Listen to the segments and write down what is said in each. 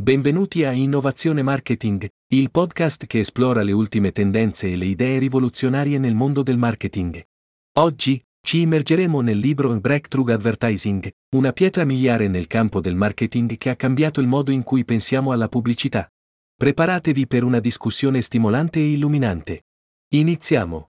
Benvenuti a Innovazione Marketing, il podcast che esplora le ultime tendenze e le idee rivoluzionarie nel mondo del marketing. Oggi, ci immergeremo nel libro Breakthrough Advertising, una pietra miliare nel campo del marketing che ha cambiato il modo in cui pensiamo alla pubblicità. Preparatevi per una discussione stimolante e illuminante. Iniziamo.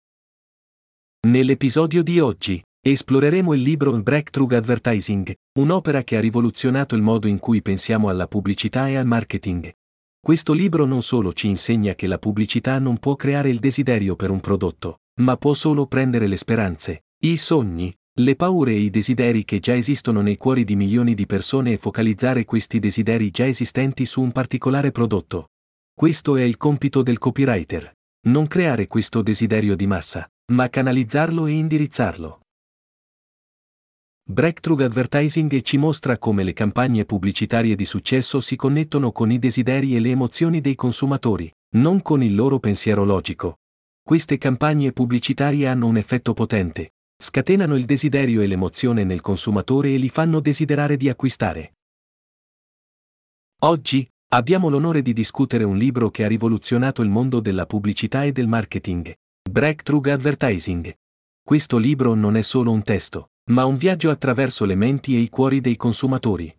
Nell'episodio di oggi, Esploreremo il libro Breakthrough Advertising, un'opera che ha rivoluzionato il modo in cui pensiamo alla pubblicità e al marketing. Questo libro non solo ci insegna che la pubblicità non può creare il desiderio per un prodotto, ma può solo prendere le speranze, i sogni, le paure e i desideri che già esistono nei cuori di milioni di persone e focalizzare questi desideri già esistenti su un particolare prodotto. Questo è il compito del copywriter. Non creare questo desiderio di massa, ma canalizzarlo e indirizzarlo. Breakthrough Advertising ci mostra come le campagne pubblicitarie di successo si connettono con i desideri e le emozioni dei consumatori, non con il loro pensiero logico. Queste campagne pubblicitarie hanno un effetto potente, scatenano il desiderio e l'emozione nel consumatore e li fanno desiderare di acquistare. Oggi, abbiamo l'onore di discutere un libro che ha rivoluzionato il mondo della pubblicità e del marketing. Breakthrough Advertising. Questo libro non è solo un testo, ma un viaggio attraverso le menti e i cuori dei consumatori.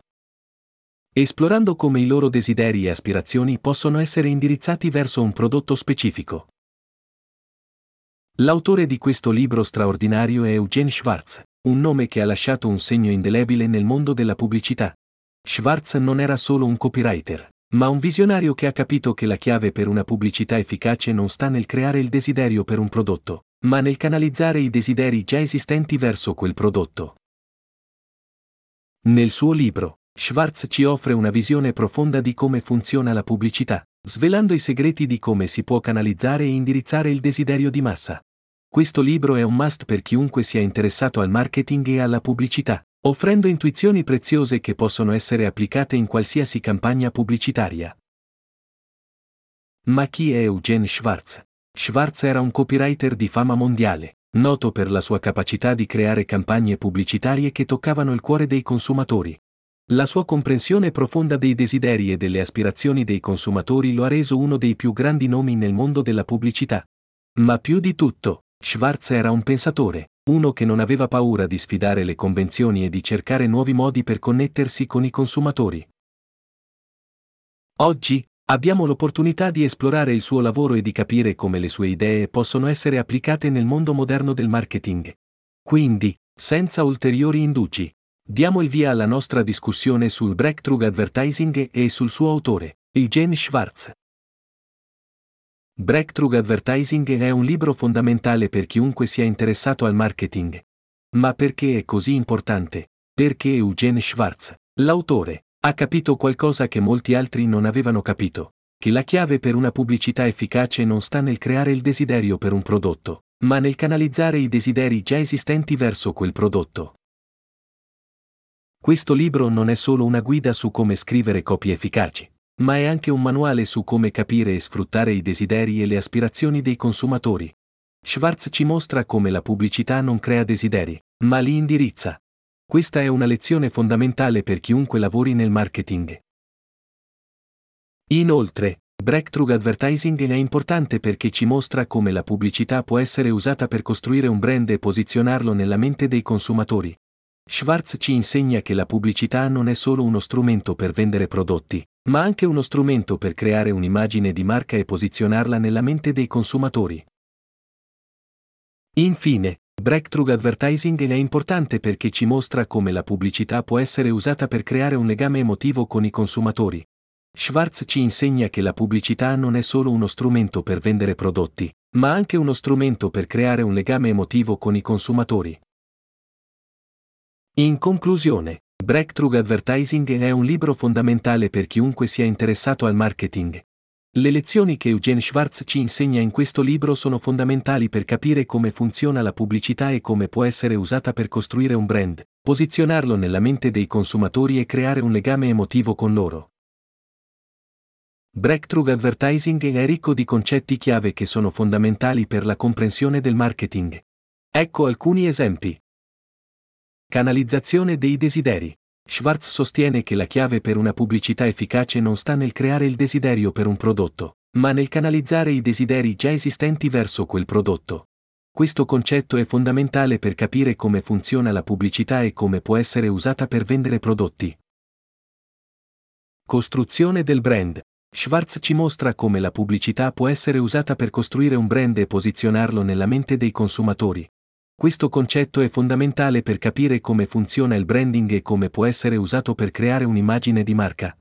Esplorando come i loro desideri e aspirazioni possono essere indirizzati verso un prodotto specifico. L'autore di questo libro straordinario è Eugene Schwartz, un nome che ha lasciato un segno indelebile nel mondo della pubblicità. Schwartz non era solo un copywriter, ma un visionario che ha capito che la chiave per una pubblicità efficace non sta nel creare il desiderio per un prodotto, ma nel canalizzare i desideri già esistenti verso quel prodotto. Nel suo libro, Schwartz ci offre una visione profonda di come funziona la pubblicità, svelando i segreti di come si può canalizzare e indirizzare il desiderio di massa. Questo libro è un must per chiunque sia interessato al marketing e alla pubblicità, offrendo intuizioni preziose che possono essere applicate in qualsiasi campagna pubblicitaria. Ma chi è Eugene Schwartz? Schwartz era un copywriter di fama mondiale, noto per la sua capacità di creare campagne pubblicitarie che toccavano il cuore dei consumatori. La sua comprensione profonda dei desideri e delle aspirazioni dei consumatori lo ha reso uno dei più grandi nomi nel mondo della pubblicità. Ma più di tutto, Schwartz era un pensatore, uno che non aveva paura di sfidare le convenzioni e di cercare nuovi modi per connettersi con i consumatori. Oggi, Abbiamo l'opportunità di esplorare il suo lavoro e di capire come le sue idee possono essere applicate nel mondo moderno del marketing. Quindi, senza ulteriori indugi, diamo il via alla nostra discussione sul breakthrough advertising e sul suo autore, Eugene Schwartz. Breakthrough Advertising è un libro fondamentale per chiunque sia interessato al marketing. Ma perché è così importante? Perché Eugene Schwartz, l'autore, ha capito qualcosa che molti altri non avevano capito, che la chiave per una pubblicità efficace non sta nel creare il desiderio per un prodotto, ma nel canalizzare i desideri già esistenti verso quel prodotto. Questo libro non è solo una guida su come scrivere copie efficaci, ma è anche un manuale su come capire e sfruttare i desideri e le aspirazioni dei consumatori. Schwartz ci mostra come la pubblicità non crea desideri, ma li indirizza, questa è una lezione fondamentale per chiunque lavori nel marketing. Inoltre, Breakthrough Advertising è importante perché ci mostra come la pubblicità può essere usata per costruire un brand e posizionarlo nella mente dei consumatori. Schwartz ci insegna che la pubblicità non è solo uno strumento per vendere prodotti, ma anche uno strumento per creare un'immagine di marca e posizionarla nella mente dei consumatori. Infine, Breakthrough Advertising è importante perché ci mostra come la pubblicità può essere usata per creare un legame emotivo con i consumatori. Schwartz ci insegna che la pubblicità non è solo uno strumento per vendere prodotti, ma anche uno strumento per creare un legame emotivo con i consumatori. In conclusione, Breakthrough Advertising è un libro fondamentale per chiunque sia interessato al marketing, le lezioni che Eugene Schwartz ci insegna in questo libro sono fondamentali per capire come funziona la pubblicità e come può essere usata per costruire un brand, posizionarlo nella mente dei consumatori e creare un legame emotivo con loro. Breakthrough Advertising è ricco di concetti chiave che sono fondamentali per la comprensione del marketing. Ecco alcuni esempi. Canalizzazione dei desideri. Schwartz sostiene che la chiave per una pubblicità efficace non sta nel creare il desiderio per un prodotto, ma nel canalizzare i desideri già esistenti verso quel prodotto. Questo concetto è fondamentale per capire come funziona la pubblicità e come può essere usata per vendere prodotti. Costruzione del brand. Schwartz ci mostra come la pubblicità può essere usata per costruire un brand e posizionarlo nella mente dei consumatori. Questo concetto è fondamentale per capire come funziona il branding e come può essere usato per creare un'immagine di marca.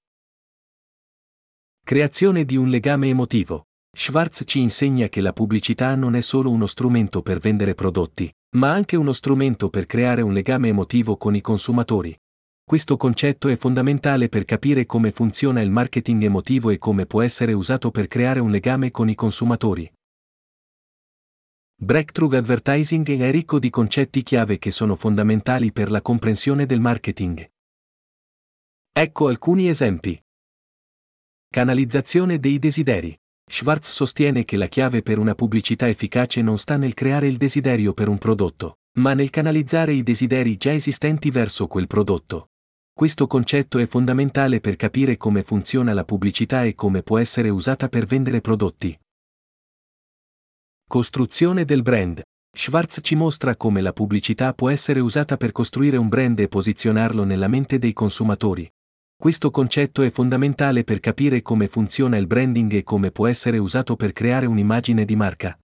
Creazione di un legame emotivo. Schwartz ci insegna che la pubblicità non è solo uno strumento per vendere prodotti, ma anche uno strumento per creare un legame emotivo con i consumatori. Questo concetto è fondamentale per capire come funziona il marketing emotivo e come può essere usato per creare un legame con i consumatori. Breakthrough Advertising è ricco di concetti chiave che sono fondamentali per la comprensione del marketing. Ecco alcuni esempi. Canalizzazione dei desideri. Schwartz sostiene che la chiave per una pubblicità efficace non sta nel creare il desiderio per un prodotto, ma nel canalizzare i desideri già esistenti verso quel prodotto. Questo concetto è fondamentale per capire come funziona la pubblicità e come può essere usata per vendere prodotti. Costruzione del brand. Schwartz ci mostra come la pubblicità può essere usata per costruire un brand e posizionarlo nella mente dei consumatori. Questo concetto è fondamentale per capire come funziona il branding e come può essere usato per creare un'immagine di marca.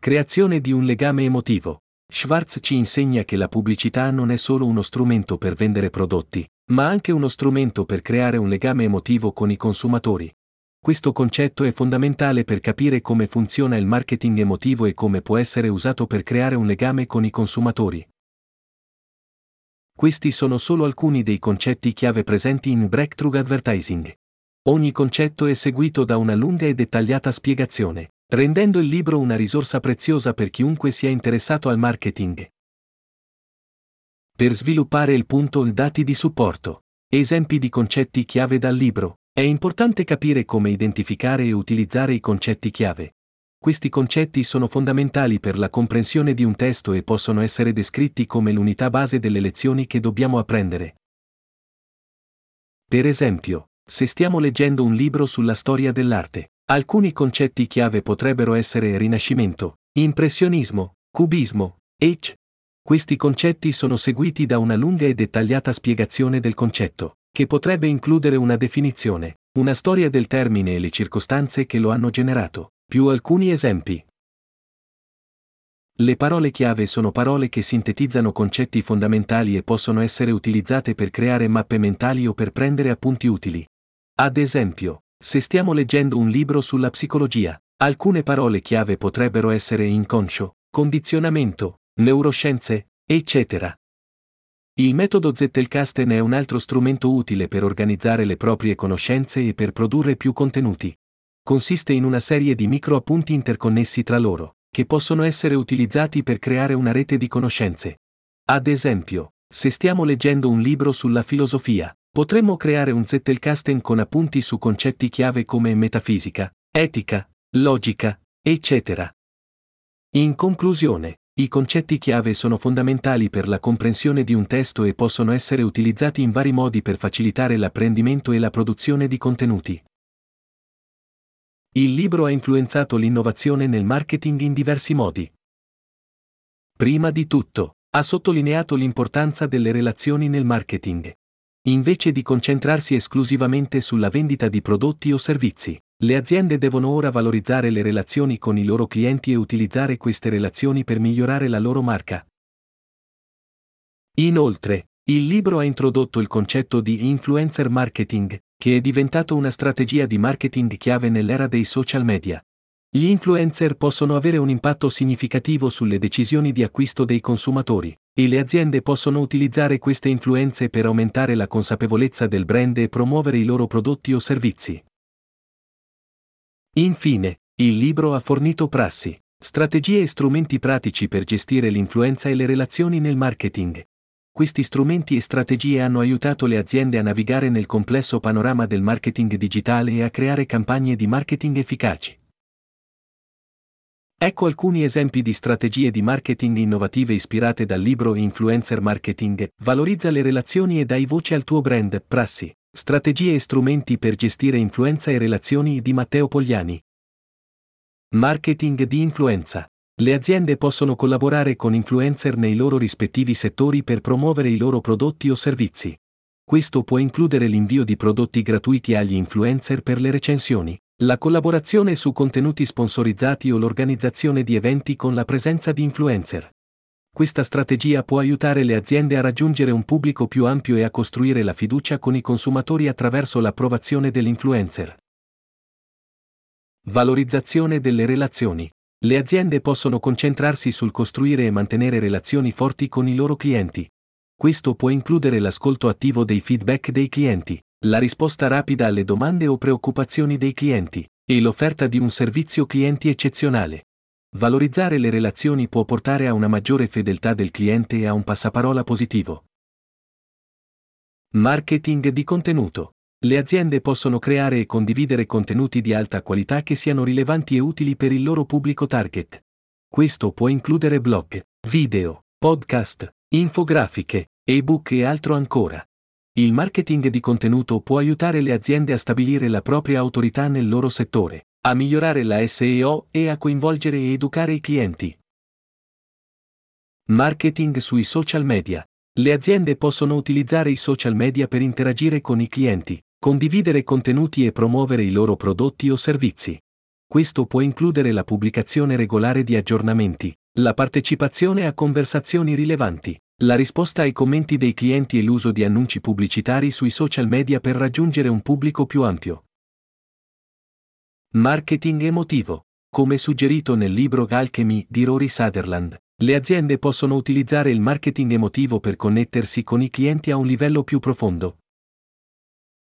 Creazione di un legame emotivo. Schwartz ci insegna che la pubblicità non è solo uno strumento per vendere prodotti, ma anche uno strumento per creare un legame emotivo con i consumatori. Questo concetto è fondamentale per capire come funziona il marketing emotivo e come può essere usato per creare un legame con i consumatori. Questi sono solo alcuni dei concetti chiave presenti in Breakthrough Advertising. Ogni concetto è seguito da una lunga e dettagliata spiegazione, rendendo il libro una risorsa preziosa per chiunque sia interessato al marketing. Per sviluppare il punto dati di supporto. Esempi di concetti chiave dal libro. È importante capire come identificare e utilizzare i concetti chiave. Questi concetti sono fondamentali per la comprensione di un testo e possono essere descritti come l'unità base delle lezioni che dobbiamo apprendere. Per esempio, se stiamo leggendo un libro sulla storia dell'arte, alcuni concetti chiave potrebbero essere rinascimento, impressionismo, cubismo, H. Questi concetti sono seguiti da una lunga e dettagliata spiegazione del concetto che potrebbe includere una definizione, una storia del termine e le circostanze che lo hanno generato, più alcuni esempi. Le parole chiave sono parole che sintetizzano concetti fondamentali e possono essere utilizzate per creare mappe mentali o per prendere appunti utili. Ad esempio, se stiamo leggendo un libro sulla psicologia, alcune parole chiave potrebbero essere inconscio, condizionamento, neuroscienze, eccetera. Il metodo Zettelkasten è un altro strumento utile per organizzare le proprie conoscenze e per produrre più contenuti. Consiste in una serie di micro appunti interconnessi tra loro, che possono essere utilizzati per creare una rete di conoscenze. Ad esempio, se stiamo leggendo un libro sulla filosofia, potremmo creare un Zettelkasten con appunti su concetti chiave come metafisica, etica, logica, eccetera. In conclusione, i concetti chiave sono fondamentali per la comprensione di un testo e possono essere utilizzati in vari modi per facilitare l'apprendimento e la produzione di contenuti. Il libro ha influenzato l'innovazione nel marketing in diversi modi. Prima di tutto, ha sottolineato l'importanza delle relazioni nel marketing. Invece di concentrarsi esclusivamente sulla vendita di prodotti o servizi, le aziende devono ora valorizzare le relazioni con i loro clienti e utilizzare queste relazioni per migliorare la loro marca. Inoltre, il libro ha introdotto il concetto di influencer marketing, che è diventato una strategia di marketing chiave nell'era dei social media. Gli influencer possono avere un impatto significativo sulle decisioni di acquisto dei consumatori, e le aziende possono utilizzare queste influenze per aumentare la consapevolezza del brand e promuovere i loro prodotti o servizi. Infine, il libro ha fornito prassi, strategie e strumenti pratici per gestire l'influenza e le relazioni nel marketing. Questi strumenti e strategie hanno aiutato le aziende a navigare nel complesso panorama del marketing digitale e a creare campagne di marketing efficaci. Ecco alcuni esempi di strategie di marketing innovative ispirate dal libro Influencer Marketing, valorizza le relazioni e dai voce al tuo brand, prassi, strategie e strumenti per gestire influenza e relazioni di Matteo Pogliani. Marketing di influenza. Le aziende possono collaborare con influencer nei loro rispettivi settori per promuovere i loro prodotti o servizi. Questo può includere l'invio di prodotti gratuiti agli influencer per le recensioni, la collaborazione su contenuti sponsorizzati o l'organizzazione di eventi con la presenza di influencer. Questa strategia può aiutare le aziende a raggiungere un pubblico più ampio e a costruire la fiducia con i consumatori attraverso l'approvazione dell'influencer. Valorizzazione delle relazioni. Le aziende possono concentrarsi sul costruire e mantenere relazioni forti con i loro clienti. Questo può includere l'ascolto attivo dei feedback dei clienti, la risposta rapida alle domande o preoccupazioni dei clienti, e l'offerta di un servizio clienti eccezionale. Valorizzare le relazioni può portare a una maggiore fedeltà del cliente e a un passaparola positivo. Marketing di contenuto. Le aziende possono creare e condividere contenuti di alta qualità che siano rilevanti e utili per il loro pubblico target. Questo può includere blog, video, podcast, infografiche, ebook e altro ancora. Il marketing di contenuto può aiutare le aziende a stabilire la propria autorità nel loro settore, a migliorare la SEO e a coinvolgere e educare i clienti. Marketing sui social media. Le aziende possono utilizzare i social media per interagire con i clienti, condividere contenuti e promuovere i loro prodotti o servizi. Questo può includere la pubblicazione regolare di aggiornamenti, la partecipazione a conversazioni rilevanti, la risposta ai commenti dei clienti e l'uso di annunci pubblicitari sui social media per raggiungere un pubblico più ampio. Marketing emotivo. Come suggerito nel libro Alchemy di Rory Sutherland, le aziende possono utilizzare il marketing emotivo per connettersi con i clienti a un livello più profondo.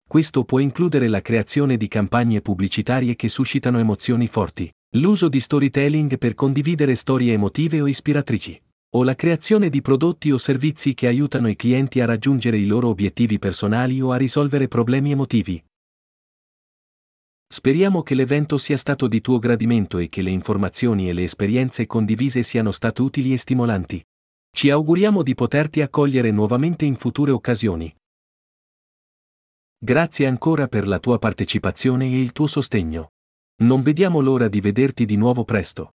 Questo può includere la creazione di campagne pubblicitarie che suscitano emozioni forti, l'uso di storytelling per condividere storie emotive o ispiratrici o la creazione di prodotti o servizi che aiutano i clienti a raggiungere i loro obiettivi personali o a risolvere problemi emotivi. Speriamo che l'evento sia stato di tuo gradimento e che le informazioni e le esperienze condivise siano state utili e stimolanti. Ci auguriamo di poterti accogliere nuovamente in future occasioni. Grazie ancora per la tua partecipazione e il tuo sostegno. Non vediamo l'ora di vederti di nuovo presto.